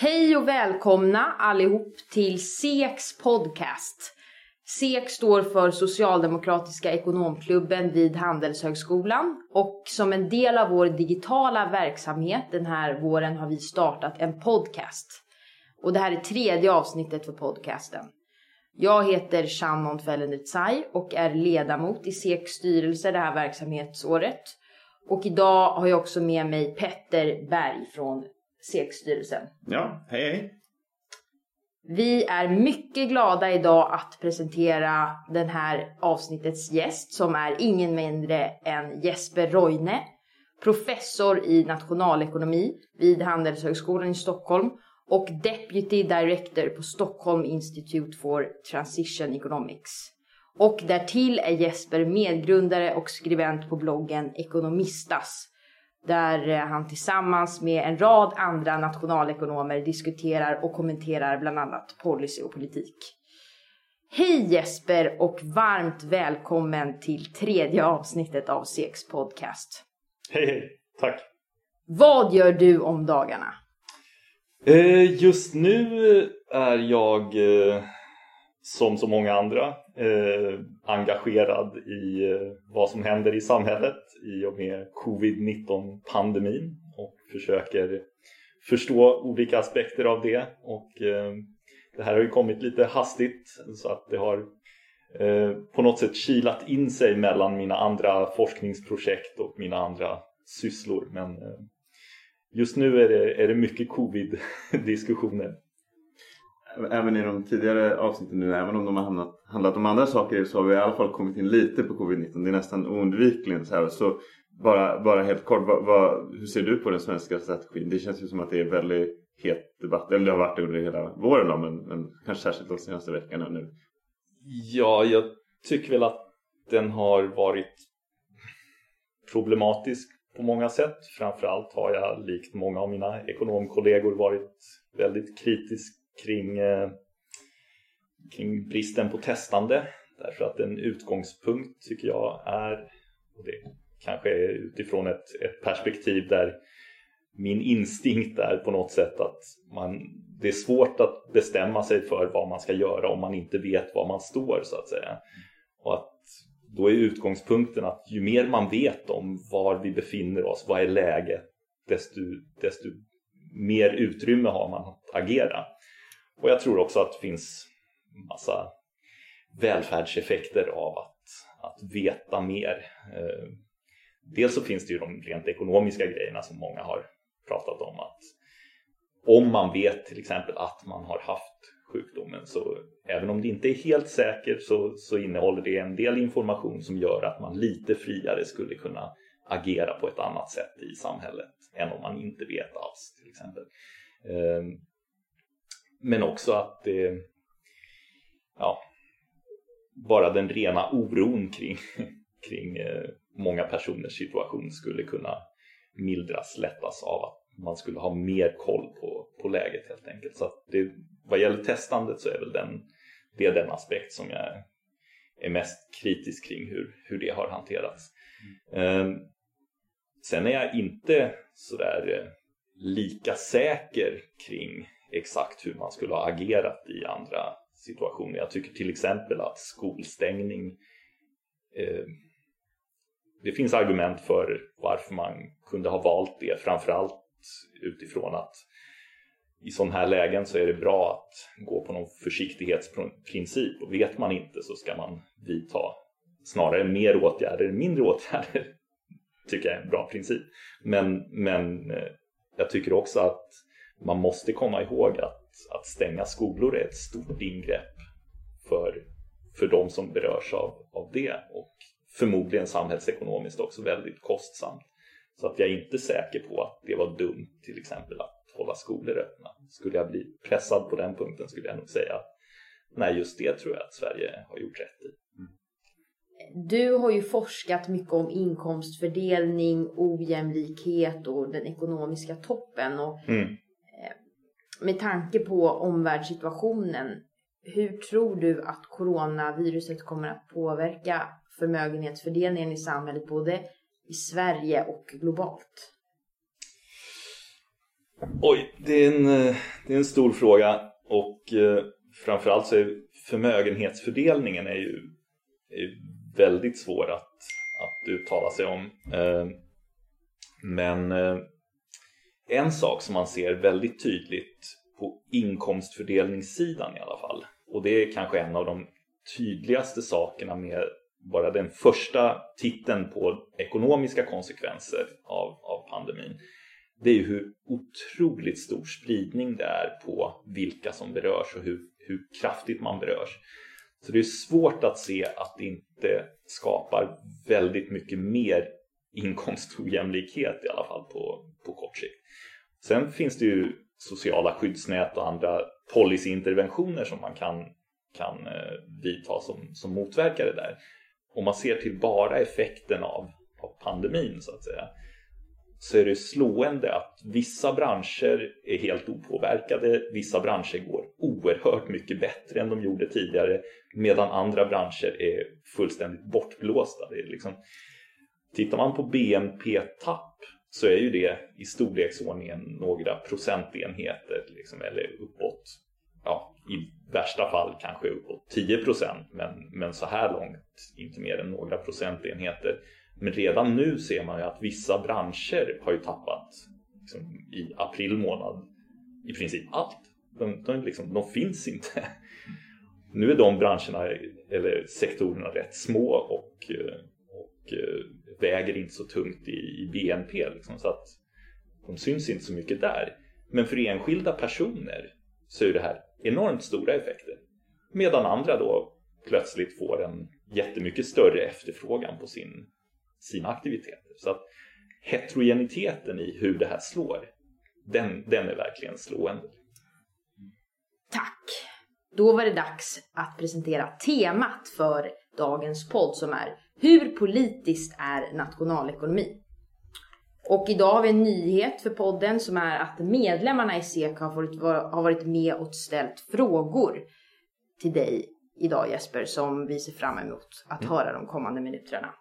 Hej och välkomna allihop till SEKs podcast. SEK står för Socialdemokratiska ekonomklubben vid Handelshögskolan och som en del av vår digitala verksamhet den här våren har vi startat en podcast. Och det här är tredje avsnittet för podcasten. Jag heter Shannon Fellenritsai och är ledamot i SEKs styrelse det här verksamhetsåret. Och idag har jag också med mig Petter Berg från SEK-styrelsen. Ja, hej hej. Vi är mycket glada idag att presentera den här avsnittets gäst som är ingen mindre än Jesper Roine, professor i nationalekonomi vid Handelshögskolan i Stockholm och Deputy Director på Stockholm Institute for Transition Economics. Och därtill är Jesper medgrundare och skribent på bloggen Ekonomistas där eh, han tillsammans med en rad andra nationalekonomer diskuterar och kommenterar bland annat policy och politik. Hej Jesper och varmt välkommen till tredje avsnittet av SEKs podcast. Hej hej, tack. Vad gör du om dagarna? Eh, just nu är jag eh, som så många andra eh, engagerad i eh, vad som händer i samhället i och med covid-19 pandemin och försöker förstå olika aspekter av det och eh, det här har ju kommit lite hastigt så att det har eh, på något sätt kilat in sig mellan mina andra forskningsprojekt och mina andra sysslor men eh, just nu är det, är det mycket covid-diskussioner. Även i de tidigare avsnitten nu, även om de har handlat, handlat om andra saker så har vi i alla fall kommit in lite på covid-19. Det är nästan oundvikligen så här. Så bara, bara helt kort, vad, vad, hur ser du på den svenska strategin? Det känns ju som att det är väldigt het debatt, eller det har varit det under hela våren då, men, men kanske särskilt de senaste veckorna nu. Ja, jag tycker väl att den har varit problematisk på många sätt. Framförallt har jag likt många av mina ekonomkollegor varit väldigt kritisk kring, eh, kring bristen på testande. Därför att en utgångspunkt tycker jag är, och det kanske är utifrån ett, ett perspektiv där min instinkt är på något sätt att man, det är svårt att bestämma sig för vad man ska göra om man inte vet var man står så att säga. Och att då är utgångspunkten att ju mer man vet om var vi befinner oss, vad är läget, desto, desto mer utrymme har man att agera. Och jag tror också att det finns massa välfärdseffekter av att, att veta mer. Eh, dels så finns det ju de rent ekonomiska grejerna som många har pratat om. att Om man vet till exempel att man har haft sjukdomen så även om det inte är helt säkert så, så innehåller det en del information som gör att man lite friare skulle kunna agera på ett annat sätt i samhället än om man inte vet alls till exempel. Eh, Eh, men också att det, ja, bara den rena oron kring, kring eh, många personers situation skulle kunna mildras, lättas av att man skulle ha mer koll på, på läget helt enkelt. Så det, vad gäller testandet så är väl den, det är den aspekt som jag är mest kritisk kring hur, hur det har hanterats. Mm. Eh, sen är jag inte sådär eh, lika säker kring exakt hur man skulle ha agerat i andra situationer. Jag tycker till exempel att skolstängning eh, det finns argument för varför man kunde ha valt det framförallt utifrån att i sådana här lägen så är det bra att gå på någon försiktighetsprincip och vet man inte så ska man vidta snarare mer åtgärder än mindre åtgärder tycker jag är en bra princip. Men, men eh, jag tycker också att man måste komma ihåg att, att stänga skolor är ett stort ingrepp för, för de som berörs av, av det och förmodligen samhällsekonomiskt också väldigt kostsamt. Så att jag är inte säker på att det var dumt till exempel att hålla skolor öppna. Skulle jag bli pressad på den punkten skulle jag nog säga att nej, just det tror jag att Sverige har gjort rätt i. Du har ju forskat mycket om inkomstfördelning, ojämlikhet och den ekonomiska toppen. Och mm med tanke på omvärldssituationen, hur tror du att coronaviruset kommer att påverka förmögenhetsfördelningen i samhället både i Sverige och globalt? Oj, det är en, eh, det är en stor fråga och eh, framförallt så är förmögenhetsfördelningen är ju, är väldigt svår att, att uttala sig om. Eh, men eh, en sak som man ser väldigt tydligt på inkomstfördelningssidan i alla fall och det är kanske en av de tydligaste sakerna med bara den första titeln på ekonomiska konsekvenser av, av pandemin det är ju hur otroligt stor spridning det är på vilka som berörs och hur, hur kraftigt man berörs. Så det är svårt att se att det inte skapar väldigt mycket mer inkomstojämlikhet i alla fall på, på kort sikt. Sen finns det ju sociala skyddsnät och andra policyinterventioner som man kan, kan eh, vidta som, som motverkar det där. Om man ser till bara effekten av, av pandemin så att säga så är det slående att vissa branscher är helt opåverkade. Vissa branscher går oerhört mycket bättre än de gjorde tidigare medan andra branscher är fullständigt bortblåsta. Det är liksom, tittar man på BNP-tapp så är ju det i storleksordningen några procentenheter liksom, eller uppåt, ja, i värsta fall kanske uppåt 10 procent men, men så här långt inte mer än några procentenheter. Men redan nu ser man ju att vissa branscher har ju tappat liksom, i april månad i princip allt. De, de, liksom, de finns inte. Nu är de branscherna eller sektorerna rätt små och, och väger inte så tungt i, i BNP. Liksom, så att de syns inte så mycket där. Men för enskilda personer så är det här enormt stora effekter. Medan andra då plötsligt får en jättemycket större efterfrågan på sin sina aktiviteter. Så att heterogeniteten i hur det här slår, den, den är verkligen slående. Tack! Då var det dags att presentera temat för dagens podd som är hur politiskt är nationalekonomi? Och idag har vi en nyhet för podden som är att medlemmarna i SEK har varit, har varit med och ställt frågor till dig idag Jesper som vi ser fram emot att mm. höra de kommande minuterna.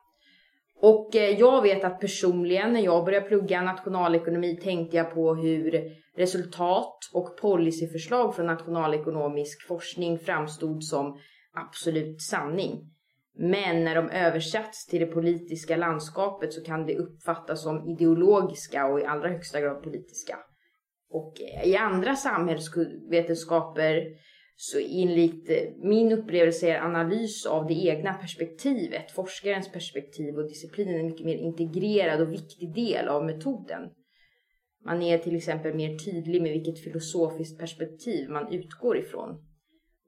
Och eh, jag vet att personligen när jag började plugga nationalekonomi tänkte jag på hur resultat och policyförslag från nationalekonomisk forskning framstod som absolut sanning. Men när de översatts till det politiska landskapet så kan det uppfattas som ideologiska och i allra högsta grad politiska. Och eh, i andra samhällsvetenskaper så enligt eh, min upplevelse är analys av det egna perspektivet, forskarens perspektiv och disciplinen en mycket mer integrerad och viktig del av metoden. Man är till exempel mer tydlig med vilket filosofiskt perspektiv man utgår ifrån.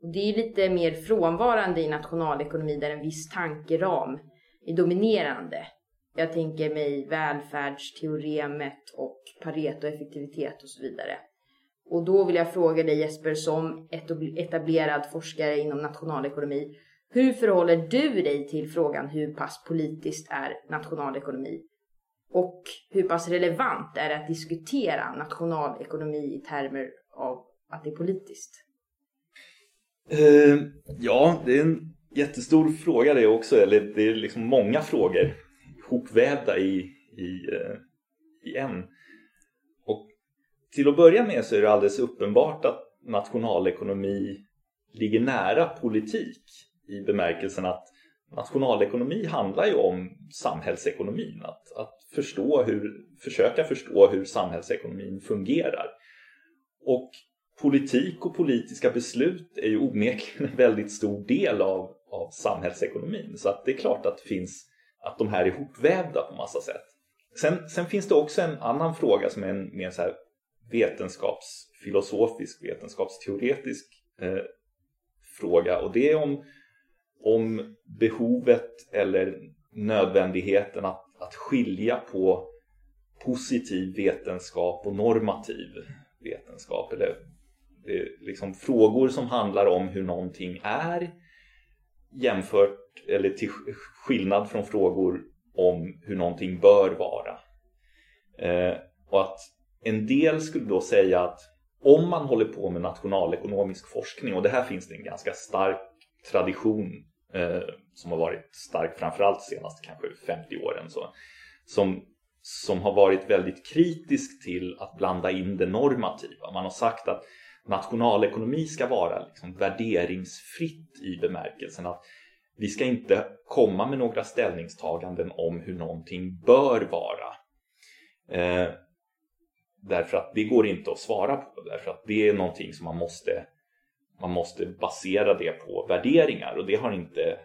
Och det är lite mer frånvarande i nationalekonomi där en viss tankeram är dominerande. Jag tänker mig välfärdsteoremet och Pareto-effektivitet och så vidare. Och då vill jag fråga dig Jesper som etablerad forskare inom nationalekonomi. Hur förhåller du dig till frågan hur pass politiskt är nationalekonomi? Och hur pass relevant är det att diskutera nationalekonomi i termer av att det är politiskt? Uh, ja, det är en jättestor fråga det också. Eller det är liksom många frågor hopvävda i, i, uh, i en. Till att börja med så är det alldeles uppenbart att nationalekonomi ligger nära politik i bemärkelsen att nationalekonomi handlar ju om samhällsekonomin. Att, att förstå hur, försöka förstå hur samhällsekonomin fungerar. Och politik och politiska beslut är ju onekligen en väldigt stor del av, av samhällsekonomin. Så att det är klart att det finns att de här är ihopvävda på massa sätt. Sen, sen finns det också en annan fråga som är en mer så här vetenskapsfilosofisk, vetenskapsteoretisk eh, fråga och det är om, om behovet eller nödvändigheten att, att skilja på positiv vetenskap och normativ vetenskap. Eller liksom frågor som handlar om hur någonting är jämfört eller till skillnad från frågor om hur någonting bör vara. Eh, och att en del skulle då säga att om man håller på med nationalekonomisk forskning och det här finns det en ganska stark tradition eh, som har varit stark framförallt de senaste kanske 50 åren så, som, som har varit väldigt kritisk till att blanda in det normativa. Man har sagt att nationalekonomi ska vara liksom värderingsfritt i bemärkelsen att vi ska inte komma med några ställningstaganden om hur någonting bör vara. Eh, därför att det går inte att svara på, därför att det är någonting som man måste, man måste basera det på värderingar och det har inte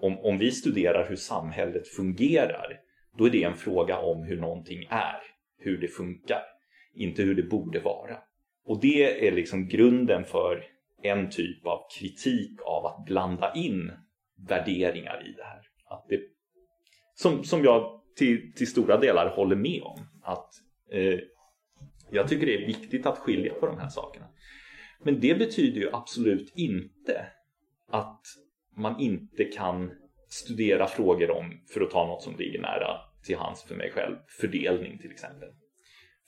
om, om vi studerar hur samhället fungerar, då är det en fråga om hur någonting är, hur det funkar, inte hur det borde vara. Och det är liksom grunden för en typ av kritik av att blanda in värderingar i det här. Att det, som, som jag till, till stora delar håller med om. Att eh, Jag tycker det är viktigt att skilja på de här sakerna. Men det betyder ju absolut inte att man inte kan studera frågor om, för att ta något som ligger nära till hands för mig själv, fördelning till exempel.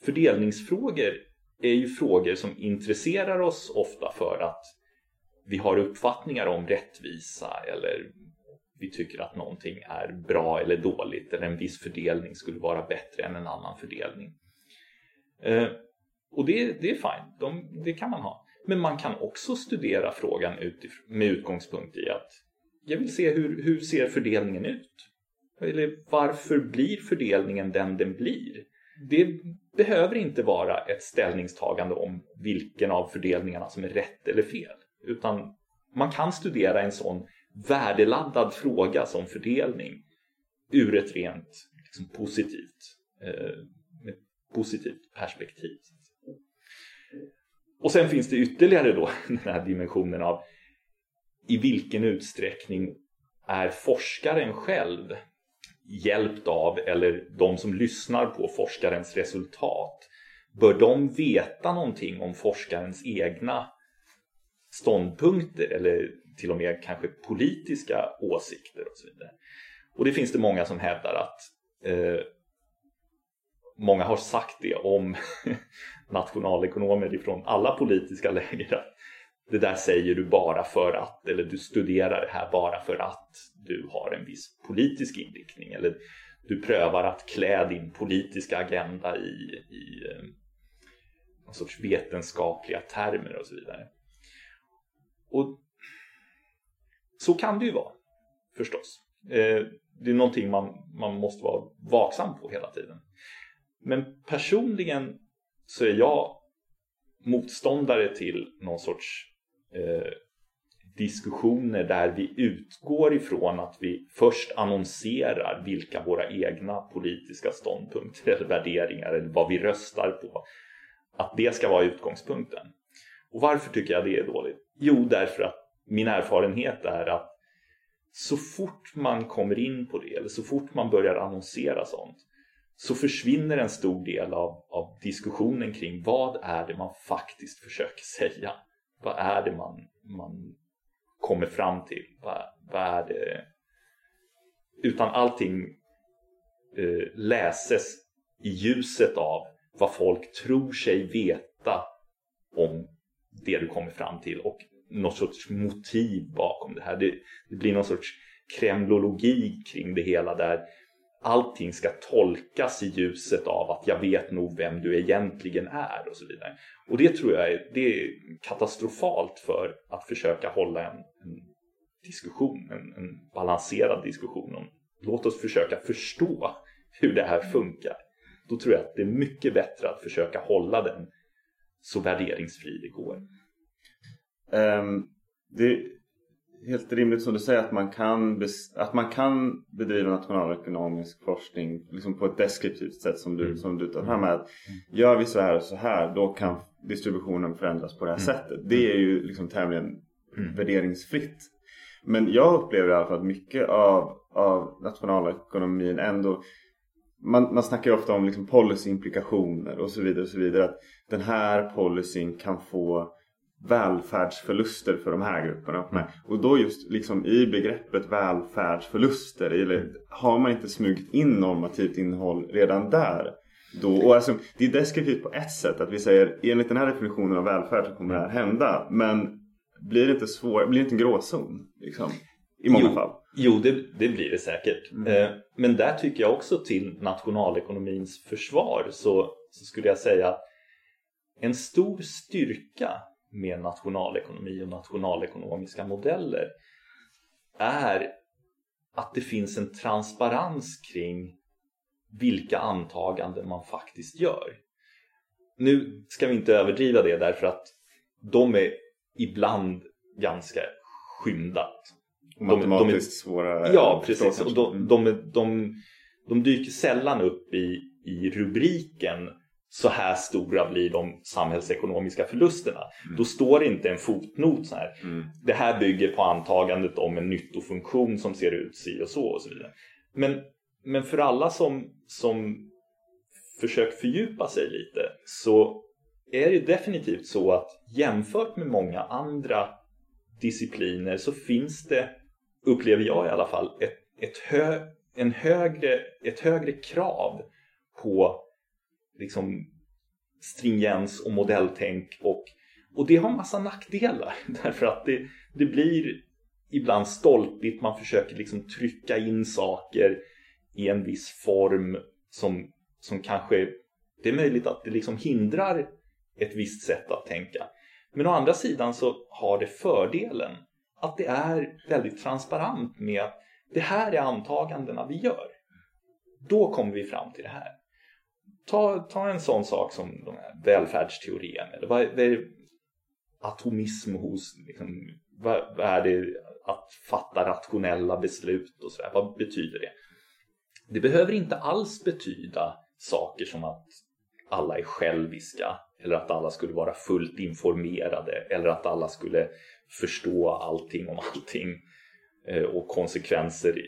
Fördelningsfrågor är ju frågor som intresserar oss ofta för att vi har uppfattningar om rättvisa eller vi tycker att någonting är bra eller dåligt eller en viss fördelning skulle vara bättre än en annan fördelning. Eh, och det, det är fine, De, det kan man ha. Men man kan också studera frågan med utgångspunkt i att jag vill se hur, hur ser fördelningen ut? Eller varför blir fördelningen den den blir? Det behöver inte vara ett ställningstagande om vilken av fördelningarna som är rätt eller fel. Utan man kan studera en sån värdeladdad fråga som fördelning ur ett rent liksom, positivt, eh, positivt perspektiv. Och sen finns det ytterligare då den här dimensionen av i vilken utsträckning är forskaren själv hjälpt av eller de som lyssnar på forskarens resultat bör de veta någonting om forskarens egna ståndpunkter eller till och med kanske politiska åsikter och så vidare. Och det finns det många som hävdar att eh, många har sagt det om nationalekonomer ifrån alla politiska läger att det där säger du bara för att, eller du studerar det här bara för att du har en viss politisk inriktning. Eller du prövar att klä din politiska agenda i, i eh, någon sorts vetenskapliga termer och så vidare. Och så kan det ju vara, förstås. Eh, det är någonting man, man måste vara vaksam på hela tiden. Men personligen så är jag motståndare till någon sorts eh, diskussioner där vi utgår ifrån att vi först annonserar vilka våra egna politiska ståndpunkter eller värderingar eller vad vi röstar på. Att det ska vara utgångspunkten. Och varför tycker jag det är dåligt? Jo, därför att min erfarenhet är att så fort man kommer in på det eller så fort man börjar annonsera sånt så försvinner en stor del av, av diskussionen kring vad är det man faktiskt försöker säga. Vad är det man, man kommer fram till? Vad, vad är det? Utan allting eh, läses i ljuset av vad folk tror sig veta om det du kommer fram till och något sorts motiv bakom det här. Det, det blir någon sorts kremlologi kring det hela där allting ska tolkas i ljuset av att jag vet nog vem du egentligen är och så vidare. Och det tror jag är, det är katastrofalt för att försöka hålla en, en diskussion, en, en, balanserad diskussion om låt oss försöka förstå hur det här funkar. Då tror jag att det är mycket bättre att försöka hålla den så värderingsfri det går. Um, det, helt rimligt som du säger att man kan, att man kan bedriva nationalekonomisk forskning liksom på ett deskriptivt sätt som du, mm. som du tar fram. Att mm. gör vi så här och så här då kan distributionen förändras på det här mm. sättet. Det är ju liksom tämligen mm. värderingsfritt. Men jag upplever i alla fall att mycket av, av nationalekonomin ändå man, man snackar ju ofta om liksom policyimplikationer och så vidare och så vidare. Att den här policyn kan få välfärdsförluster för de här grupperna. Mm. Och då just liksom i begreppet välfärdsförluster eller, har man inte smugit in normativt innehåll redan där då, och alltså, det är deskriptivt på ett sätt att vi säger enligt den här definitionen av välfärd så kommer det här hända. Men blir det inte, svår, blir det inte en gråzon? Liksom? I många jo, fall. Jo, det, det blir det säkert. Mm. Eh, men där tycker jag också till nationalekonomins försvar så, så skulle jag säga att en stor styrka med nationalekonomi och nationalekonomiska modeller är att det finns en transparens kring vilka antaganden man faktiskt gör. Nu ska vi inte överdriva det därför att de är ibland ganska skymdat. Matematiskt svåra. Ja, precis. Och de, de, de, de dyker sällan upp i, i rubriken så här stora blir de samhällsekonomiska förlusterna. Då står det inte en fotnot så här. Mm. Det här bygger på antagandet om en nyttofunktion som ser ut si och så och så vidare. Men, men för alla som, som försöker fördjupa sig lite så är det definitivt så att jämfört med många andra discipliner så finns det, upplever jag i alla fall, ett, ett, hö, en högre, ett högre krav på liksom stringens och modelltänk och, och det har massa nackdelar därför att det, det blir ibland stolpigt, man försöker liksom trycka in saker i en viss form som, som kanske, det är möjligt att det liksom hindrar ett visst sätt att tänka. Men å andra sidan så har det fördelen att det är väldigt transparent med att det här är antagandena vi gör. Då kommer vi fram till det här. Ta, ta en sån sak som de här välfärdsteorin eller vad, vad är atomism hos, liksom, vad, vad är det att fatta rationella beslut och sådär, vad betyder det? Det behöver inte alls betyda saker som att alla är själviska eller att alla skulle vara fullt informerade eller att alla skulle förstå allting om allting eh, och konsekvenser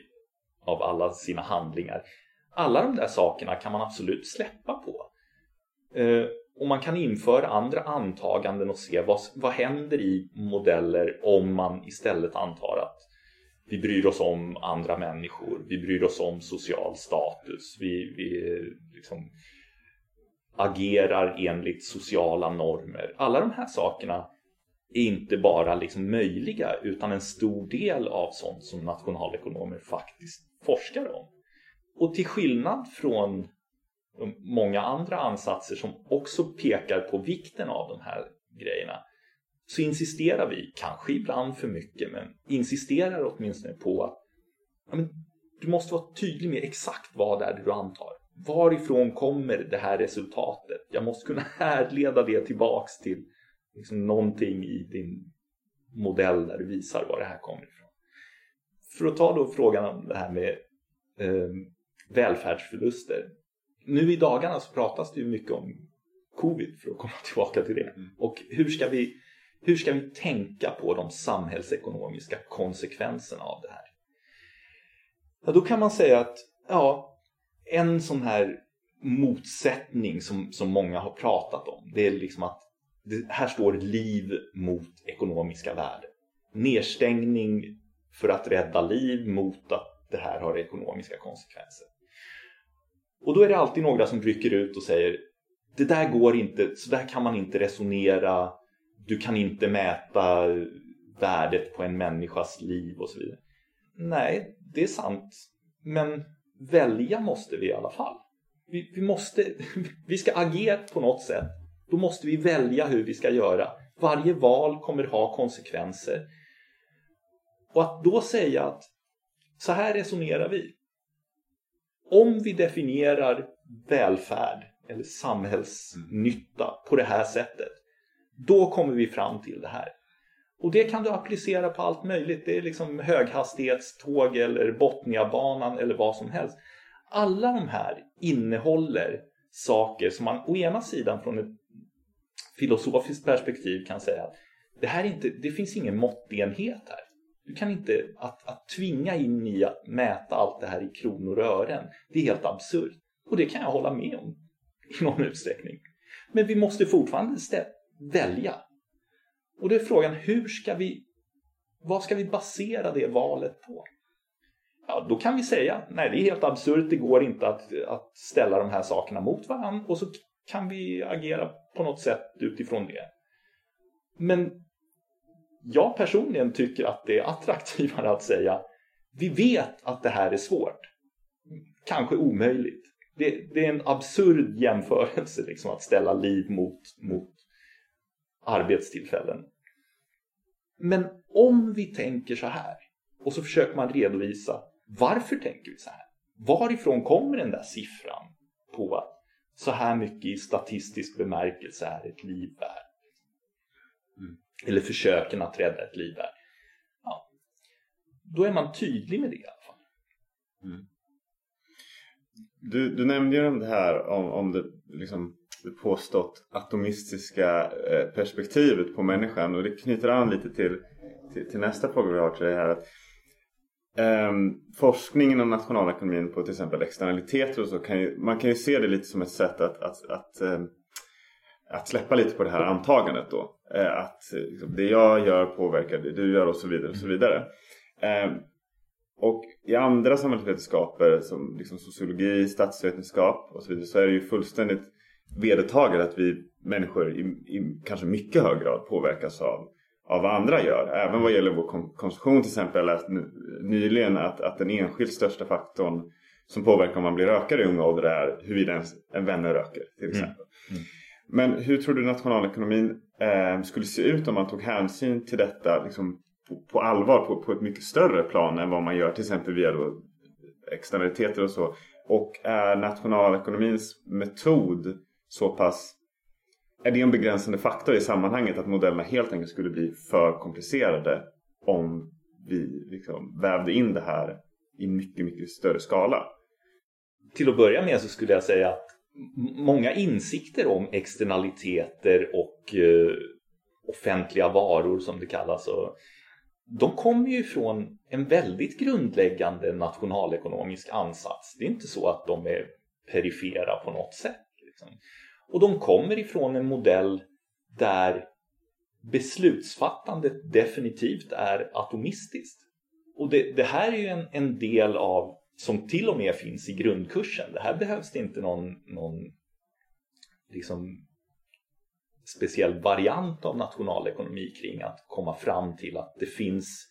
av alla sina handlingar. Alla de där sakerna kan man absolut släppa på. Eh, och man kan införa andra antaganden och se vad, vad händer i modeller om man istället antar att vi bryr oss om andra människor, vi bryr oss om social status, vi, vi eh, liksom agerar enligt sociala normer. Alla de här sakerna är inte bara liksom möjliga utan en stor del av sånt som nationalekonomer faktiskt forskar om. Och till skillnad från många andra ansatser som också pekar på vikten av de här grejerna så insisterar vi, kanske ibland för mycket, men insisterar åtminstone på att ja, men, du måste vara tydlig med exakt vad det är du antar. Varifrån kommer det här resultatet? Jag måste kunna härleda det tillbaks till liksom, någonting i din modell där du visar var det här kommer ifrån. För att ta då frågan om det här med eh, välfärdsförluster. Nu i dagarna så pratas det ju mycket om covid för att komma tillbaka till det. Och hur ska vi, hur ska vi tänka på de samhällsekonomiska konsekvenserna av det här? Ja, då kan man säga att ja, en sån här motsättning som, som många har pratat om det är liksom att det, här står liv mot ekonomiska värden. Nedstängning för att rädda liv mot att det här har ekonomiska konsekvenser. Och då är det alltid några som rycker ut och säger det där går inte, så där kan man inte resonera. Du kan inte mäta värdet på en människas liv och så vidare. Nej, det är sant. Men välja måste vi i alla fall. Vi, vi, måste, vi ska agera på något sätt. Då måste vi välja hur vi ska göra. Varje val kommer ha konsekvenser. Och att då säga att så här resonerar vi. Om vi definierar välfärd eller samhällsnytta på det här sättet. Då kommer vi fram till det här. Och det kan du applicera på allt möjligt. Det är liksom höghastighetståg eller Botniabanan eller vad som helst. Alla de här innehåller saker som man å ena sidan från ett filosofiskt perspektiv kan säga att det här inte, det finns ingen måttenhet här. Du kan inte, att, att tvinga in i att mäta allt det här i kronor och ören, det är helt absurt. Och det kan jag hålla med om i någon utsträckning. Men vi måste fortfarande välja. Och då är frågan, hur ska vi, vad ska vi basera det valet på? Ja, då kan vi säga, nej det är helt absurt, det går inte att, att ställa de här sakerna mot varandra och så kan vi agera på något sätt utifrån det. Men jag personligen tycker att det är attraktivare att säga vi vet att det här är svårt. Kanske omöjligt. Det, det är en absurd jämförelse liksom, att ställa liv mot, mot arbetstillfällen. Men om vi tänker så här och så försöker man redovisa varför tänker vi så här? Varifrån kommer den där siffran på att så här mycket i statistisk bemärkelse är ett liv värt? Mm. Eller försöken att rädda ett liv där. Ja. Då är man tydlig med det i alla fall. Mm. Du, du nämnde ju det här om, om det, liksom, det påstått atomistiska eh, perspektivet på människan och det knyter an lite till, till, till nästa fråga vi har till dig här. Att, Um, forskningen om nationalekonomin på till exempel externaliteter och så kan ju, man kan ju se det lite som ett sätt att, att, att, um, att släppa lite på det här antagandet då. Uh, att liksom, det jag gör påverkar det du gör och så vidare och så vidare. Um, och i andra samhällsvetenskaper som liksom sociologi, statsvetenskap och så vidare så är det ju fullständigt vedertaget att vi människor i, i kanske mycket hög grad påverkas av av vad andra gör. Även vad gäller vår konsumtion till exempel. Jag läste nyligen att, att den enskilt största faktorn som påverkar om man blir rökare i unga ålder är huruvida ens en vänner röker till mm. exempel. Mm. Mm. Men hur tror du nationalekonomin eh, skulle se ut om man tog hänsyn till detta liksom, på, på allvar på, på, ett mycket större plan än vad man gör till exempel via då externaliteter och så. Och är nationalekonomins metod så pass är det en begränsande faktor i sammanhanget att modellerna helt enkelt skulle bli för komplicerade om vi liksom vävde in det här i mycket, mycket större skala? Till att börja med så skulle jag säga att många insikter om externaliteter och eh, offentliga varor som det kallas och de kommer ju från en väldigt grundläggande nationalekonomisk ansats. Det är inte så att de är perifera på något sätt. Liksom. Och de kommer ifrån en modell där beslutsfattandet definitivt är atomistiskt. Och det, det här är ju en, en, del av, som till och med finns i grundkursen. Det här behövs det inte någon, någon liksom speciell variant av nationalekonomi kring att komma fram till att det finns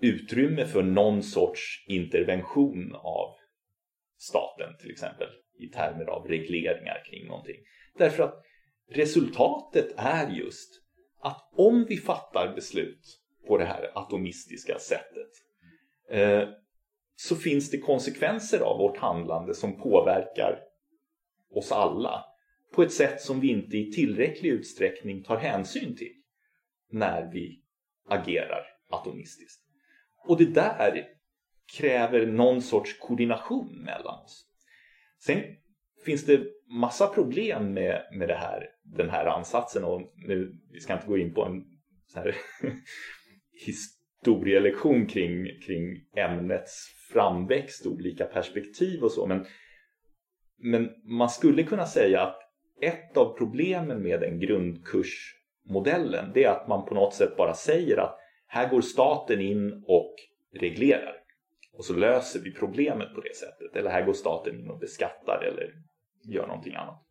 utrymme för någon sorts intervention av staten till exempel i termer av regleringar kring någonting. Därför att resultatet är just att om vi fattar beslut på det här atomistiska sättet eh, så finns det konsekvenser av vårt handlande som påverkar oss alla på ett sätt som vi inte i tillräcklig utsträckning tar hänsyn till när vi agerar atomistiskt. Och det där kräver någon sorts koordination mellan oss. Sen finns det massa problem med, med det här, den här ansatsen och nu, vi ska inte gå in på en så här historielektion kring, kring ämnets framväxt, olika perspektiv och så men, men man skulle kunna säga att ett av problemen med den grundkursmodellen det är att man på något sätt bara säger att här går staten in och reglerar. Och så löser vi problemet på det sättet. Eller här går staten in och beskattar eller gör någonting annat.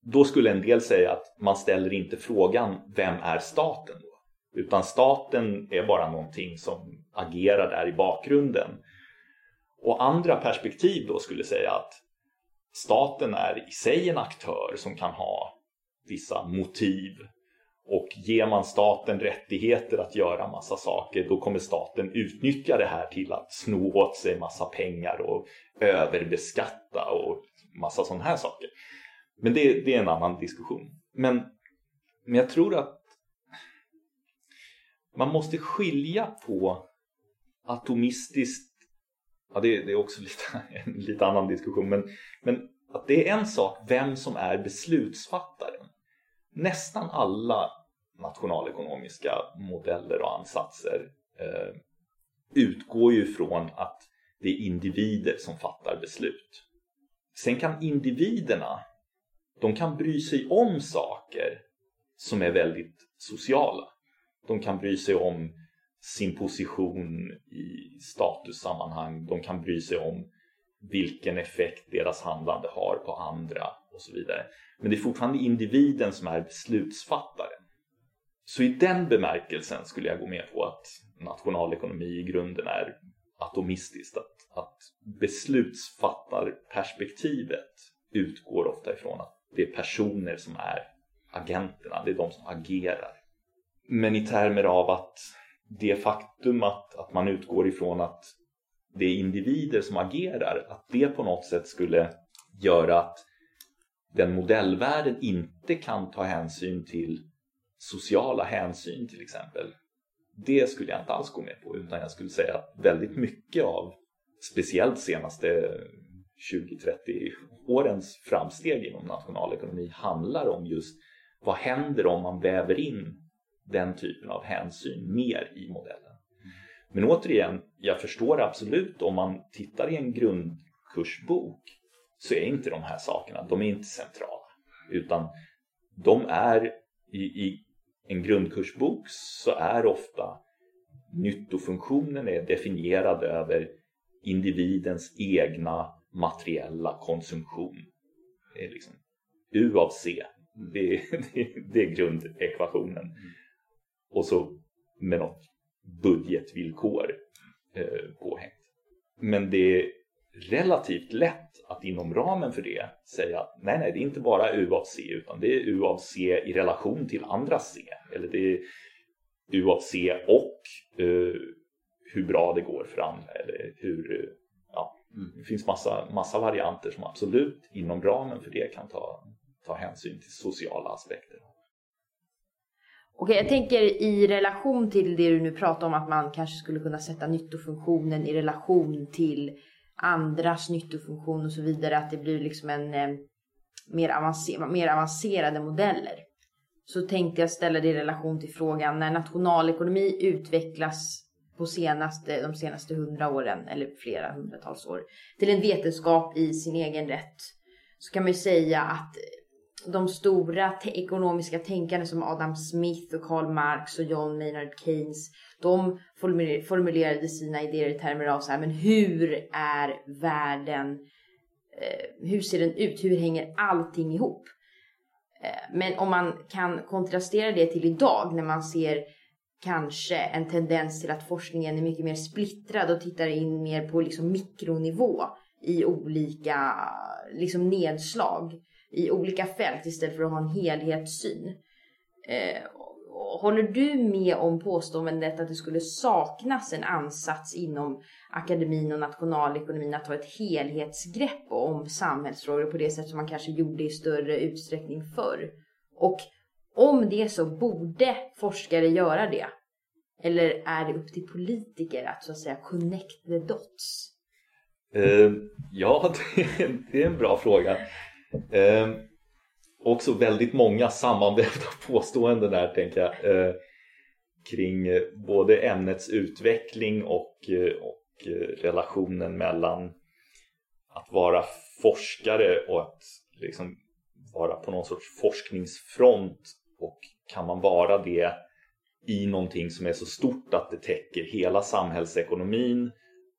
Då skulle en del säga att man ställer inte frågan vem är staten? Utan staten är bara någonting som agerar där i bakgrunden. Och andra perspektiv då skulle säga att staten är i sig en aktör som kan ha vissa motiv och ger man staten rättigheter att göra massa saker då kommer staten utnyttja det här till att sno åt sig massa pengar och överbeskatta och massa sådana här saker. Men det, det, är en annan diskussion. Men, men jag tror att man måste skilja på atomistiskt Ja, det, det är också lite, en lite annan diskussion men, men att det är en sak vem som är beslutsfattaren nästan alla nationalekonomiska modeller och ansatser eh, utgår ju från att det är individer som fattar beslut. Sen kan individerna, de kan bry sig om saker som är väldigt sociala. De kan bry sig om sin position i statussammanhang, de kan bry sig om vilken effekt deras handlande har på andra och så vidare. Men det är fortfarande individen som är beslutsfattaren. så i den bemärkelsen skulle jag gå med på att nationalekonomi i grunden är atomistiskt. Att, att beslutsfattarperspektivet utgår ofta ifrån att det är personer som är agenterna, det är de som agerar. Men i termer av att det faktum att, att man utgår ifrån att det är individer som agerar, att det på något sätt skulle göra att den modellvärlden inte kan ta hänsyn till sociala hänsyn till exempel. Det skulle jag inte alls gå med på utan jag skulle säga att väldigt mycket av speciellt senaste 20-30 årens framsteg inom nationalekonomi handlar om just vad händer om man väver in den typen av hänsyn mer i modellen. Men återigen, jag förstår absolut om man tittar i en grundkursbok så är inte de här sakerna, de är inte centrala. Utan de är i, i en grundkursbok så är ofta nyttofunktionen är definierad över individens egna materiella konsumtion. Det är liksom U av C. Det är, det är grundekvationen. Och så med något budgetvillkor eh, påhängt. Men det är relativt lätt att inom ramen för det säga att nej, nej, det är inte bara U av C utan det är U av C i relation till andra C. Eller det är U av C och uh, hur bra det går för andra. Eller hur, ja, mm. det finns massa, massa varianter som absolut inom ramen för det kan ta, ta hänsyn till sociala aspekter. Okej, jag tänker i relation till det du nu pratar om att man kanske skulle kunna sätta nyttofunktionen i relation till andras nyttofunktion och så vidare. Att det blir liksom en eh, mer, avancer mer avancerade modeller. Så tänkte jag ställa det i relation till frågan när nationalekonomi utvecklas på senaste, de senaste hundra åren, eller flera hundratals år, till en vetenskap i sin egen rätt. Så kan man ju säga att de stora ekonomiska tänkarna som Adam Smith och Karl Marx och John Maynard Keynes, de formulerade sina idéer i termer av så här, men hur är världen, eh, hur ser den ut, hur hänger allting ihop? Eh, men om man kan kontrastera det till idag när man ser kanske en tendens till att forskningen är mycket mer splittrad och tittar in mer på liksom mikronivå i olika liksom nedslag i olika fält istället för att ha en helhetssyn. Eh, håller du med om påståendet att det skulle saknas en ansats inom akademin och nationalekonomin att ta ett helhetsgrepp om samhällsfrågor på det sätt som man kanske gjorde i större utsträckning förr? Och om det är så, borde forskare göra det? Eller är det upp till politiker att så att säga connect the dots? Uh, ja, det är en bra fråga. Eh, också väldigt många sammanvävda påståenden där tänker jag eh, kring eh, både ämnets utveckling och, eh, och eh, relationen mellan att vara forskare och att liksom vara på någon sorts forskningsfront. Och kan man vara det i någonting som är så stort att det täcker hela samhällsekonomin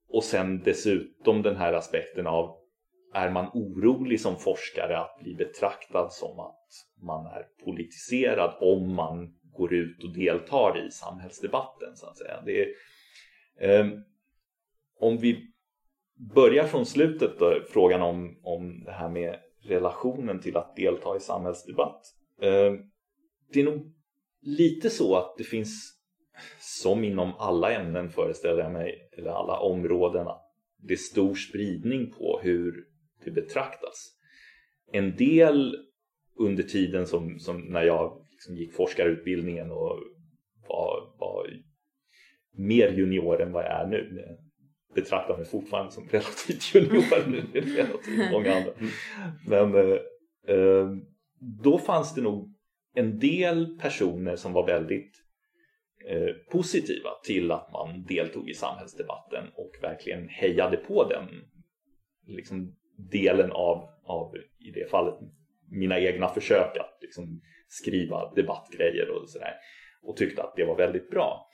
och sen dessutom den här aspekten av är man orolig som forskare att bli betraktad som att man är politiserad om man går ut och deltar i samhällsdebatten så att säga. Det är, eh, om vi börjar från slutet då, frågan om, om det här med relationen till att delta i samhällsdebatt. Eh, det är nog lite så att det finns som inom alla ämnen föreställer jag mig, eller alla områden, att det är stor spridning på hur det betraktas. En del under tiden som, som när jag liksom gick forskarutbildningen och var, var mer junior än vad jag är nu. Betraktar mig fortfarande som relativt junior nu relativt många andra. Men eh, eh, då fanns det nog en del personer som var väldigt eh, positiva till att man deltog i samhällsdebatten och verkligen hejade på den liksom, delen av, av, i det fallet, mina egna försök att liksom skriva debattgrejer och sådär. Och tyckte att det var väldigt bra.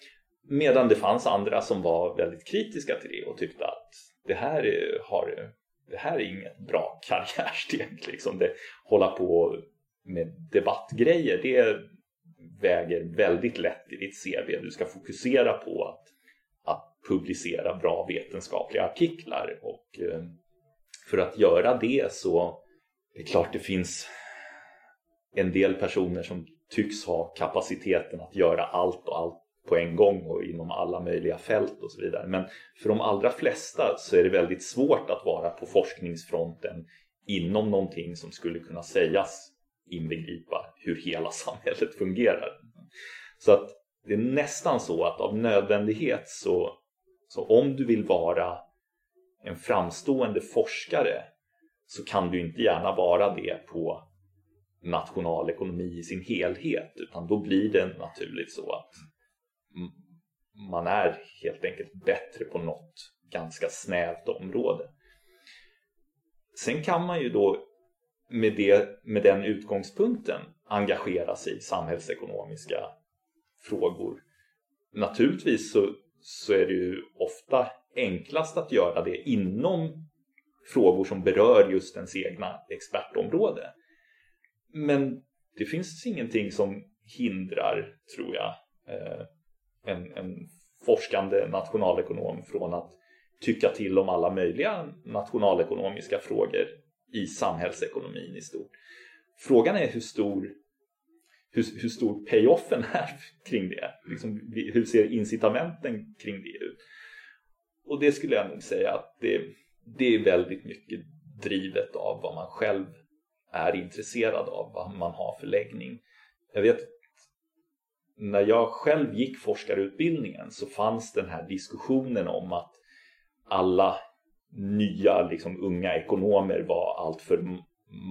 Medan det fanns andra som var väldigt kritiska till det och tyckte att det här är, har, det här är inget bra karriärsteg. Liksom det, hålla på med debattgrejer, det väger väldigt lätt i ditt CV. Du ska fokusera på att, att publicera bra vetenskapliga artiklar och eh, för att göra det så det är klart det finns en del personer som tycks ha kapaciteten att göra allt och allt på en gång och inom alla möjliga fält och så vidare. Men för de allra flesta så är det väldigt svårt att vara på forskningsfronten inom någonting som skulle kunna sägas inbegripa hur hela samhället fungerar. Så att det är nästan så att av nödvändighet så, så om du vill vara en framstående forskare så kan du inte gärna vara det på nationalekonomi i sin helhet utan då blir det naturligt så att man är helt enkelt bättre på något ganska snävt område. Sen kan man ju då med, det, med den utgångspunkten engagera sig i samhällsekonomiska frågor. Naturligtvis så, så är det ju ofta enklast att göra det inom frågor som berör just ens egna expertområde. Men det finns ingenting som hindrar, tror jag, eh, en, en forskande nationalekonom från att tycka till om alla möjliga nationalekonomiska frågor i samhällsekonomin i stort. Frågan är hur stor, hur, hur stor payoffen är kring det. Liksom, hur ser incitamenten kring det ut? Och det skulle jag nog säga att det, det är väldigt mycket drivet av vad man själv är intresserad av, vad man har för läggning. Jag vet när jag själv gick forskarutbildningen så fanns den här diskussionen om att alla nya liksom, unga ekonomer var alltför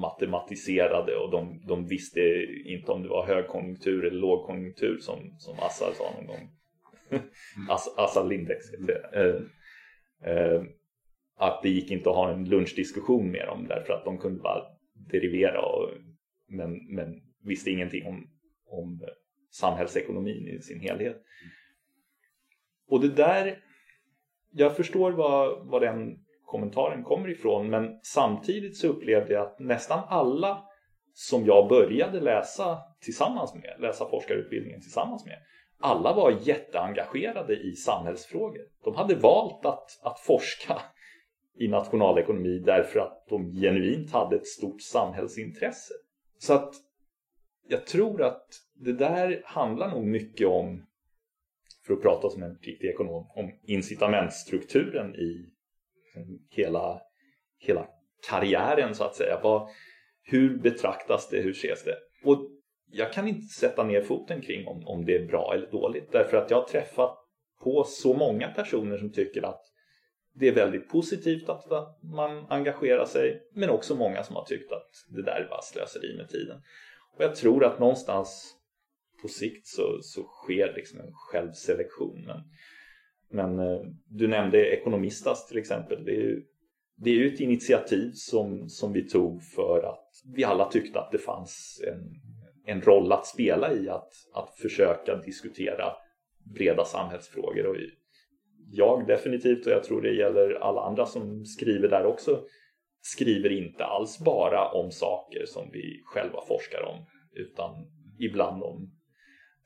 matematiserade och de, de visste inte om det var högkonjunktur eller lågkonjunktur som, som Assar sa någon gång. Assar Lindex. Eh, det. Eh, att det gick inte att ha en lunchdiskussion med dem därför att de kunde bara derivera och, men, men visste ingenting om, om samhällsekonomin i sin helhet. Och det där, jag förstår vad, vad den kommentaren kommer ifrån men samtidigt så upplevde jag att nästan alla som jag började läsa tillsammans med, läsa forskarutbildningen tillsammans med, alla var jätteengagerade i samhällsfrågor. De hade valt att, att forska i nationalekonomi därför att de genuint hade ett stort samhällsintresse. Så att jag tror att det där handlar nog mycket om, för att prata som en riktig ekonom, om incitamentstrukturen i liksom hela, hela karriären så att säga. Vad, hur betraktas det? Hur ses det? Jag kan inte sätta ner foten kring om, om det är bra eller dåligt därför att jag har träffat på så många personer som tycker att det är väldigt positivt att man engagerar sig men också många som har tyckt att det där är bara slöseri med tiden. Och jag tror att någonstans på sikt så, så sker liksom en självselektion. Men, men eh, du nämnde Ekonomistas till exempel. Det är ju, det är ju ett initiativ som, som vi tog för att vi alla tyckte att det fanns en, en roll att spela i att, att försöka diskutera breda samhällsfrågor. Och jag definitivt, och jag tror det gäller alla andra som skriver där också, skriver inte alls bara om saker som vi själva forskar om utan ibland om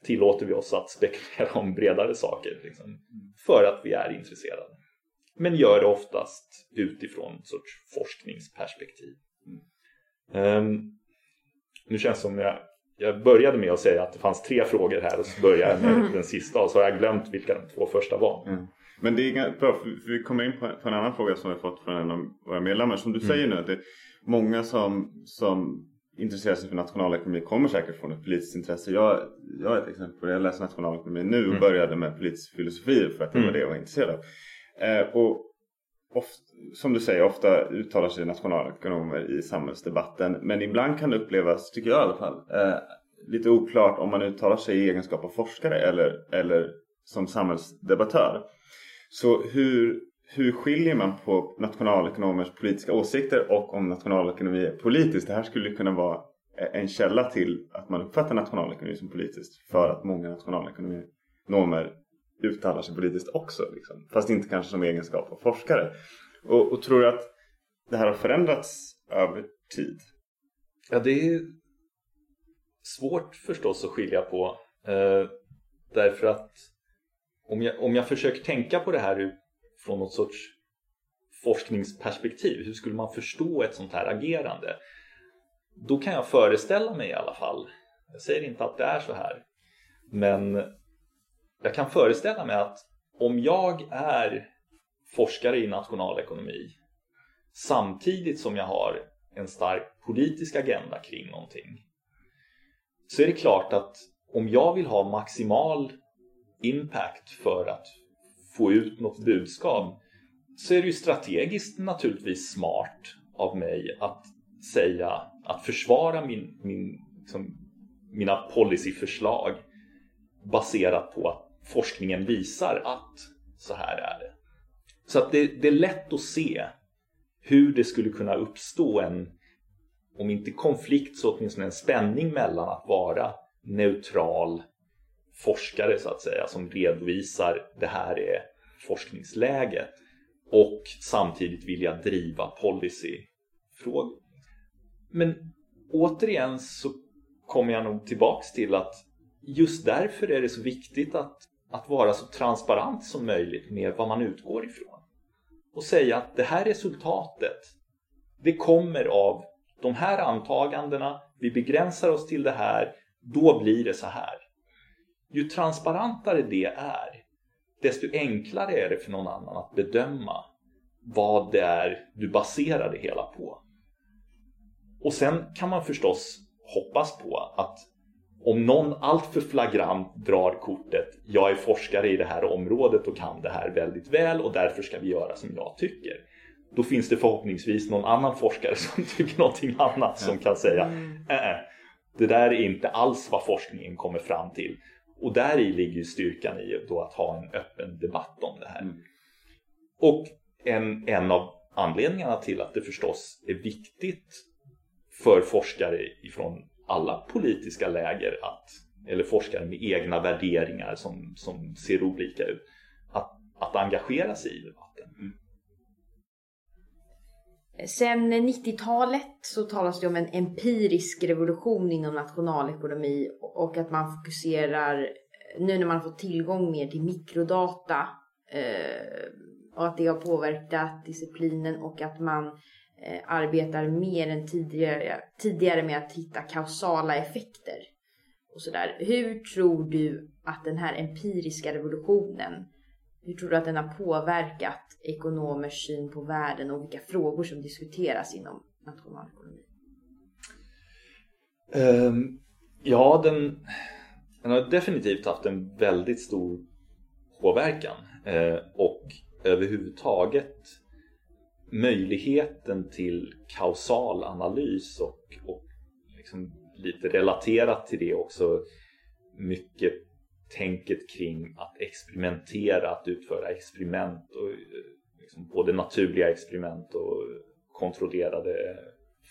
tillåter vi oss att spekulera om bredare saker liksom, för att vi är intresserade. Men gör det oftast utifrån en sorts forskningsperspektiv. Um, nu känns det som jag, jag började med att säga att det fanns tre frågor här och så började jag med den sista och så har jag glömt vilka de två första var. Mm. Men det är bra, för vi kommer in på, en annan fråga som vi fått från en av våra medlemmar. Som du mm. säger nu, att det är många som, som intresserar sig för nationalekonomi kommer säkert från ett politiskt intresse. Jag, jag är ett exempel. Jag läser nationalekonomi nu och mm. började med politisk filosofi för att det var mm. det jag var intresserad av. Eh, och ofta, som du säger, ofta uttalar sig nationalekonomer i samhällsdebatten. Men ibland kan det upplevas, tycker jag i alla fall, eh, lite oklart om man uttalar sig i egenskap av forskare eller, eller som samhällsdebattör. Så hur, hur skiljer man på nationalekonomers politiska åsikter och om nationalekonomi är politiskt? Det här skulle kunna vara en källa till att man uppfattar nationalekonomi som politiskt för att många nationalekonomer uttalar sig politiskt också. Liksom. Fast inte kanske som egenskap av forskare. Och, och tror du att det här har förändrats över tid? Ja, det är svårt förstås att skilja på Eh, därför att om jag, om jag försöker tänka på det här från något sorts forskningsperspektiv, hur skulle man förstå ett sånt här agerande? Då kan jag föreställa mig i alla fall, jag säger inte att det är så här, men jag kan föreställa mig att om jag är forskare i nationalekonomi samtidigt som jag har en stark politisk agenda kring någonting så är det klart att om jag vill ha maximal impact för att få ut något budskap så är det ju strategiskt naturligtvis smart av mig att säga att försvara min, min, liksom, mina policyförslag baserat på att forskningen visar att så här är det. Så att det, det är lätt att se hur det skulle kunna uppstå en, om inte konflikt så åtminstone en spänning mellan att vara neutral forskare så att säga som redovisar det här är forskningsläget och samtidigt vilja driva policyfrågor. Men återigen så kommer jag nog tillbaks till att just därför är det så viktigt att, att vara så transparent som möjligt med vad man utgår ifrån. Och säga att det här resultatet det kommer av de här antagandena, vi begränsar oss till det här, då blir det så här. Ju transparentare det är, desto enklare är det för någon annan att bedöma vad det är du baserar det hela på. Och sen kan man förstås hoppas på att om någon alltför flagrant drar kortet jag är forskare i det här området och kan det här väldigt väl och därför ska vi göra som jag tycker. Då finns det förhoppningsvis någon annan forskare som tycker någonting annat som kan säga äh, det där är inte alls vad forskningen kommer fram till. Och där i ligger styrkan i då att ha en öppen debatt om det här. Mm. Och en, en av anledningarna till att det förstås är viktigt för forskare ifrån alla politiska läger att, eller forskare med egna värderingar som, som ser olika ut, att, att engagera sig i debatten. Mm. Sen 90-talet så talas det om en empirisk revolution inom nationalekonomi och att man fokuserar, nu när man får tillgång mer till mikrodata eh, och att det har påverkat disciplinen och att man eh, arbetar mer än tidigare, tidigare med att hitta kausala effekter. Och sådär. Hur tror du att den här empiriska revolutionen, hur tror du att den har påverkat ekonomers syn på världen och vilka frågor som diskuteras inom nationalekonomi? Um, ja, den, den, har definitivt haft en väldigt stor påverkan. Eh, och överhuvudtaget möjligheten till kausal analys och, och liksom lite relaterat till det också. Mycket tänket kring att experimentera, att utföra experiment och eh, liksom både naturliga experiment och kontrollerade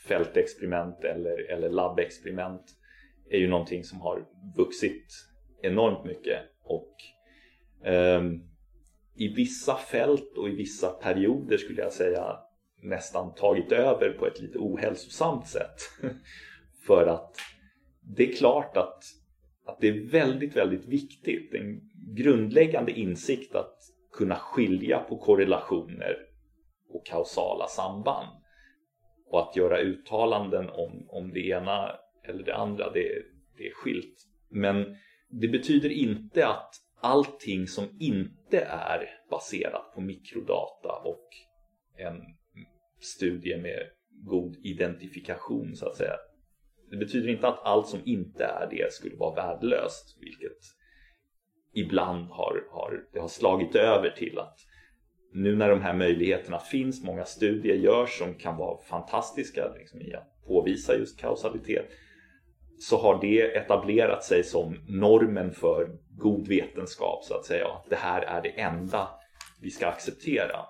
fältexperiment eller, eller labbexperiment är ju någonting som har vuxit enormt mycket och um, i vissa fält och i vissa perioder skulle jag säga nästan tagit över på ett lite ohälsosamt sätt. För att det är klart att, att det är väldigt, väldigt viktigt, en grundläggande insikt att kunna skilja på korrelationer och kausala samband. Och att göra uttalanden om, om det ena eller det andra, det, det är skilt. Men det betyder inte att allting som inte är baserat på mikrodata och en studie med god identifikation så att säga. Det betyder inte att allt som inte är det skulle vara värdelöst, vilket ibland har, har, det har slagit över till att nu när de här möjligheterna finns, många studier görs som kan vara fantastiska liksom, i att påvisa just kausalitet så har det etablerat sig som normen för god vetenskap så att säga. Det här är det enda vi ska acceptera.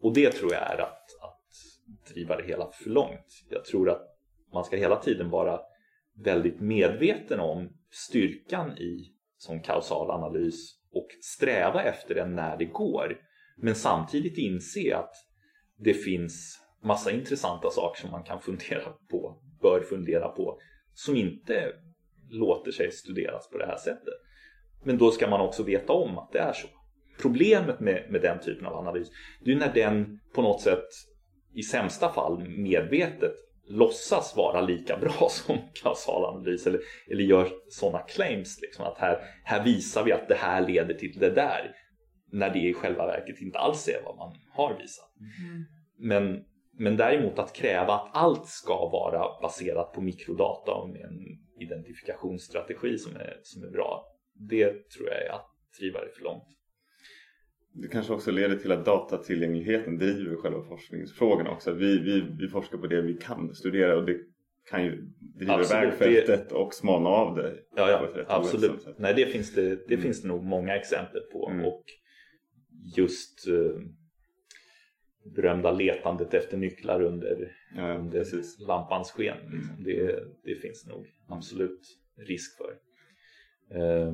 Och det tror jag är att, att driva det hela för långt. Jag tror att man ska hela tiden vara väldigt medveten om styrkan i som kausal analys och sträva efter den när det går. Men samtidigt inse att det finns massa intressanta saker som man kan fundera på, bör fundera på som inte låter sig studeras på det här sättet. Men då ska man också veta om att det är så. Problemet med, med den typen av analys det är när den på något sätt i sämsta fall medvetet låtsas vara lika bra som kausalanalys eller, eller gör sådana claims. Liksom, att här, här visar vi att det här leder till det där. När det i själva verket inte alls är vad man har visat. Mm. Men, men däremot att kräva att allt ska vara baserat på mikrodata och med en identifikationsstrategi som är, som är bra. Det tror jag är att driva det för långt. Det kanske också leder till att datatillgängligheten driver själva forskningsfrågorna också. Vi, vi, vi forskar på det vi kan studera och det kan ju driva iväg fältet och smalna av det. Ja, ja absolut. Nej, det finns det, det mm. finns det nog många exempel på. Mm. Och just eh, berömda letandet efter nycklar under, ja, under lampans sken. Liksom. Mm. Det, det finns nog absolut risk för. Eh,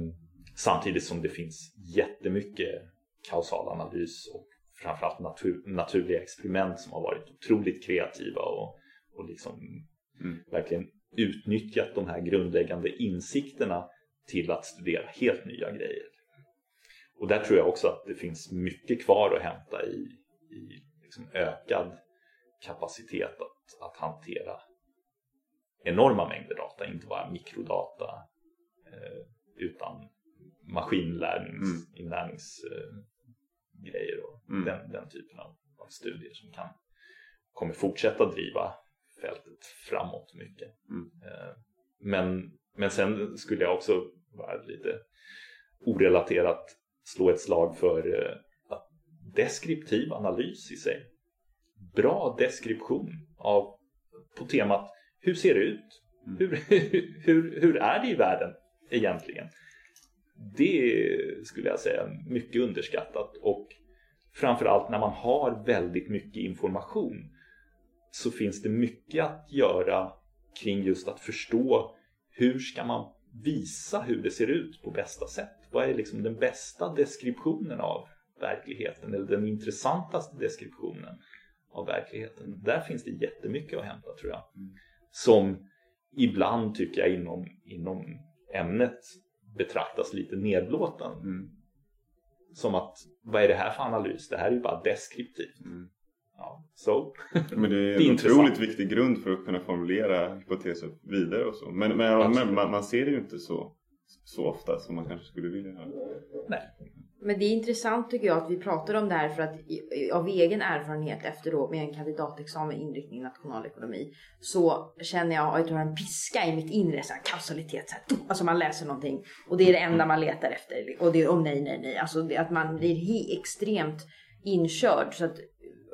samtidigt som det finns jättemycket kausalanalys och framförallt natur, naturliga experiment som har varit otroligt kreativa och, och liksom mm. verkligen utnyttjat de här grundläggande insikterna till att studera helt nya grejer. Och där tror jag också att det finns mycket kvar att hämta i, i liksom ökad kapacitet att, att hantera enorma mängder data, inte bara mikrodata eh, utan maskinlärningsinlärningsgrejer och mm. den, den typen av, av, studier som kan kommer fortsätta driva fältet framåt mycket. Mm. Eh, men, men sen skulle jag också vara lite orelaterat slå ett slag för eh, deskriptiv analys i sig. Bra deskription av, på temat hur ser det ut? Mm. Hur, hur, hur är det i världen egentligen? det skulle jag säga mycket underskattat och framförallt när man har väldigt mycket information så finns det mycket att göra kring just att förstå hur ska man visa hur det ser ut på bästa sätt? Vad är liksom den bästa deskriptionen av verkligheten eller den intressantaste deskriptionen av verkligheten? Där finns det jättemycket att hämta tror jag. Mm. Som ibland tycker jag inom, inom ämnet betraktas lite nedlåtande. Mm. Som att, vad är det här för analys? Det här är ju bara deskriptivt. Mm. Ja, so. Men det är, det är en otroligt viktig grund för att kunna formulera hypoteser vidare och så. Men, men, men man, man, ser det ju inte så, så ofta som man kanske skulle vilja. Nej, men det är intressant tycker jag att vi pratar om det här för att av egen erfarenhet efter då med en kandidatexamen inriktning nationalekonomi så känner jag att jag har en piska i mitt inre, så här, kausalitet. Så här, alltså man läser någonting och det är det enda man letar efter och det är oh, nej, nej, nej. Alltså att man blir extremt inkörd så att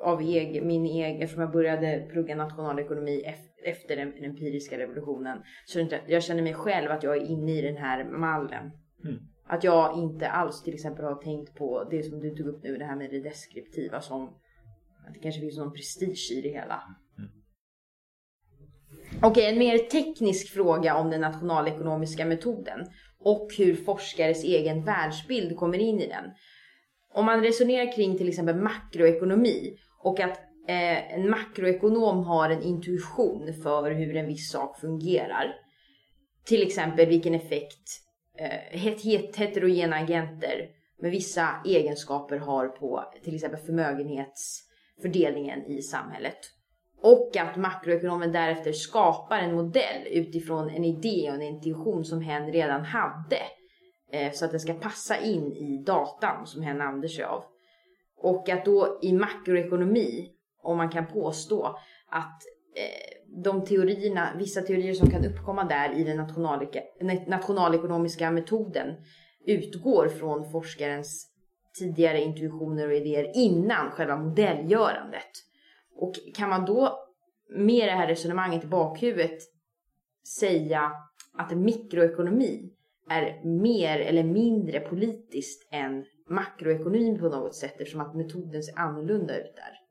av egen, min egen, eftersom jag började plugga nationalekonomi efter den, den empiriska revolutionen så jag känner mig själv att jag är inne i den här mallen. Mm. Att jag inte alls till exempel har tänkt på det som du tog upp nu, det här med det deskriptiva som att det kanske finns någon prestige i det hela. Mm. Okej, okay, en mer teknisk fråga om den nationalekonomiska metoden och hur forskares egen världsbild kommer in i den. Om man resonerar kring till exempel makroekonomi och att eh, en makroekonom har en intuition för hur en viss sak fungerar. Till exempel vilken effekt Eh, het, heterogena agenter med vissa egenskaper har på till exempel förmögenhetsfördelningen i samhället. Och att makroekonomen därefter skapar en modell utifrån en idé och en intuition som hen redan hade. Eh, så att den ska passa in i datan som hen använder sig av. Och att då i makroekonomi, om man kan påstå att eh, de teorierna, vissa teorier som kan uppkomma där i den nationalekonomiska metoden utgår från forskarens tidigare intuitioner och idéer innan själva modellgörandet. Och kan man då med det här resonemanget i bakhuvudet säga att mikroekonomi är mer eller mindre politiskt än makroekonomin på något sätt eftersom att metoden ser annorlunda ut där?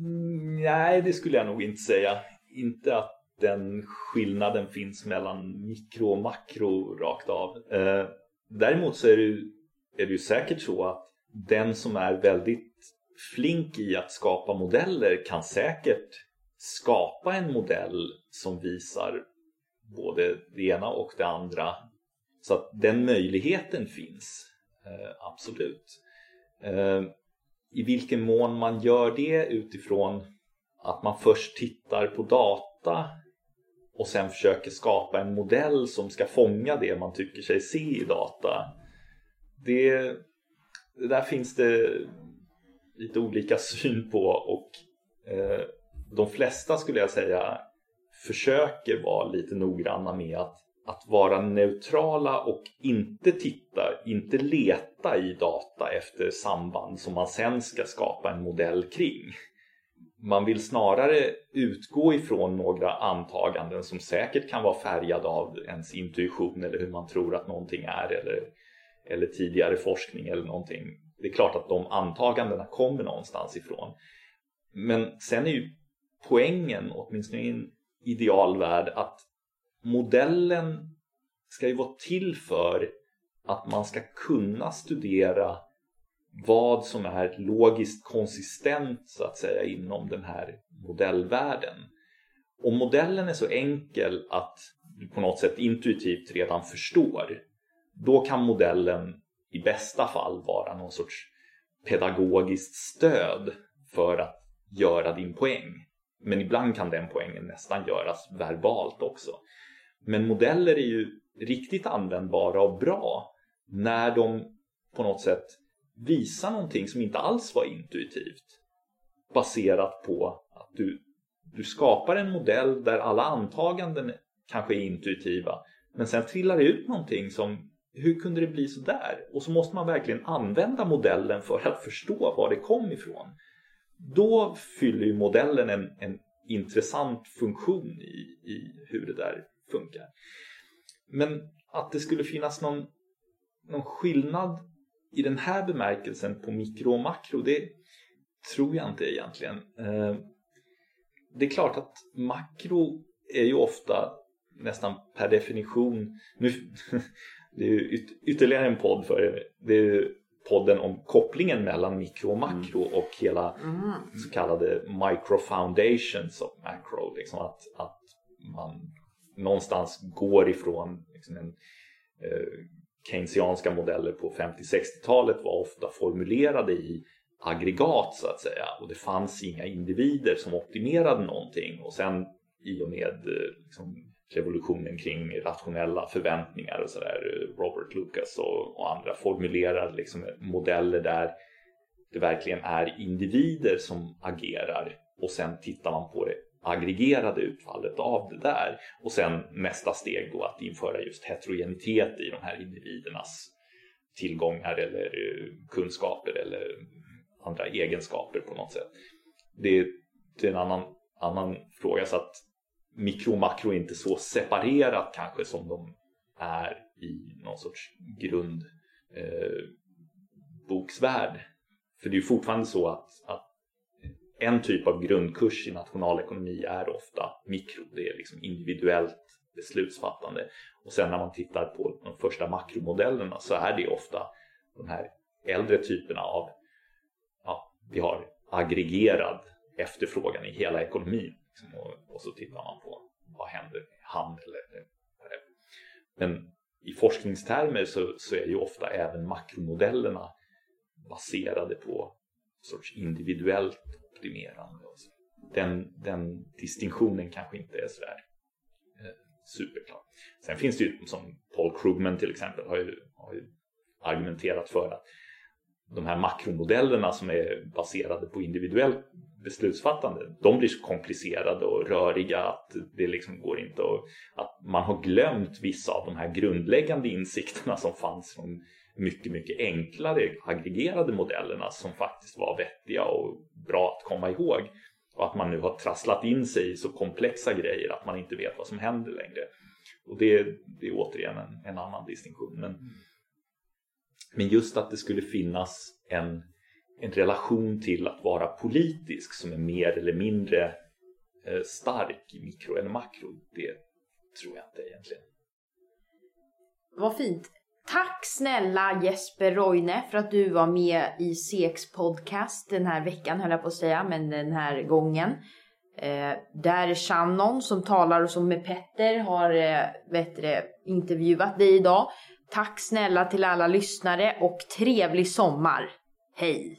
Mm, nej, det skulle jag nog inte säga. Inte att den skillnaden finns mellan mikro och makro rakt av. Eh, däremot så är det, ju, är det ju säkert så att den som är väldigt flink i att skapa modeller kan säkert skapa en modell som visar både det ena och det andra. Så att den möjligheten finns, eh, absolut. Eh, i vilken mån man gör det utifrån att man först tittar på data och sen försöker skapa en modell som ska fånga det man tycker sig se i data. Det, det där finns det lite olika syn på och eh, de flesta skulle jag säga försöker vara lite noggranna med att, att vara neutrala och inte titta, inte leta i data efter samband som man sen ska skapa en modell kring. Man vill snarare utgå ifrån några antaganden som säkert kan vara färgade av ens intuition eller hur man tror att någonting är eller, eller tidigare forskning eller någonting. Det är klart att de antagandena kommer någonstans ifrån. Men sen är ju poängen, åtminstone i en idealvärld, att modellen ska ju vara till för att man ska kunna studera vad som är logiskt konsistent så att säga inom den här modellvärlden. Om modellen är så enkel att du på något sätt intuitivt redan förstår, då kan modellen i bästa fall vara någon sorts pedagogiskt stöd för att göra din poäng. Men ibland kan den poängen nästan göras verbalt också. Men modeller är ju riktigt användbara och bra när de på något sätt visar någonting som inte alls var intuitivt. Baserat på att du, du skapar en modell där alla antaganden kanske är intuitiva. Men sen trillar det ut någonting som hur kunde det bli så där? Och så måste man verkligen använda modellen för att förstå var det kom ifrån. Då fyller ju modellen en, en intressant funktion i, i hur det där funkar. Men att det skulle finnas någon, någon skillnad i den här bemärkelsen på mikro och makro, det tror jag inte egentligen. Eh, det är klart att makro är ju ofta nästan per definition, nu, det är yt ytterligare en podd för det är podden om kopplingen mellan mikro och makro mm. och hela mm. så kallade micro foundations of macro. Liksom att, att man någonstans går ifrån liksom en eh, keynesianska modeller på 50-60-talet var ofta formulerade i aggregat så att säga. Och det fanns inga individer som optimerade någonting. Och sen i och med eh, liksom, revolutionen kring rationella förväntningar och sådär eh, Robert Lucas och, och andra formulerade liksom modeller där det verkligen är individer som agerar. Och sen tittar man på det aggregerade utfallet av det där. Och sen nästa steg då att införa just heterogenitet i de här individernas tillgångar eller eh, kunskaper eller andra egenskaper på något sätt. Det, det är en annan, annan fråga så att mikro och makro är inte så separerat kanske som de är i någon sorts grundboksvärld. Eh, För det är ju fortfarande så att, att en typ av grundkurs i nationalekonomi är ofta mikro. Det är liksom individuellt beslutsfattande. Och sen när man tittar på de första makromodellerna så är det ofta de här äldre typerna av, ja, vi har aggregerad efterfrågan i hela ekonomin. Liksom, och, och, så tittar man på vad händer med handel. Eller, men i forskningstermer så, så är ju ofta även makromodellerna baserade på sorts individuellt optimerande. Den, den distinktionen kanske inte är sådär eh, superklar. Sen finns det ju som Paul Krugman till exempel har ju, har ju argumenterat för att de här makromodellerna som är baserade på individuellt beslutsfattande, de blir så komplicerade och röriga att det liksom går inte att, att man har glömt vissa av de här grundläggande insikterna som fanns från mycket, mycket enklare aggregerade modellerna som faktiskt var vettiga och bra att komma ihåg. Och att man nu har trasslat in sig i så komplexa grejer att man inte vet vad som händer längre. Och det, det är återigen en, en annan distinktion. Men, men just att det skulle finnas en, en relation till att vara politisk som är mer eller mindre eh, stark i mikro eller makro, det tror jag inte egentligen. Vad fint. Tack snälla Jesper Roine för att du var med i CX podcast den här veckan höll jag på att säga, men den här gången. Eh, där Shannon som talar och som med Petter har eh, vet intervjuat dig idag. Tack snälla till alla lyssnare och trevlig sommar. Hej!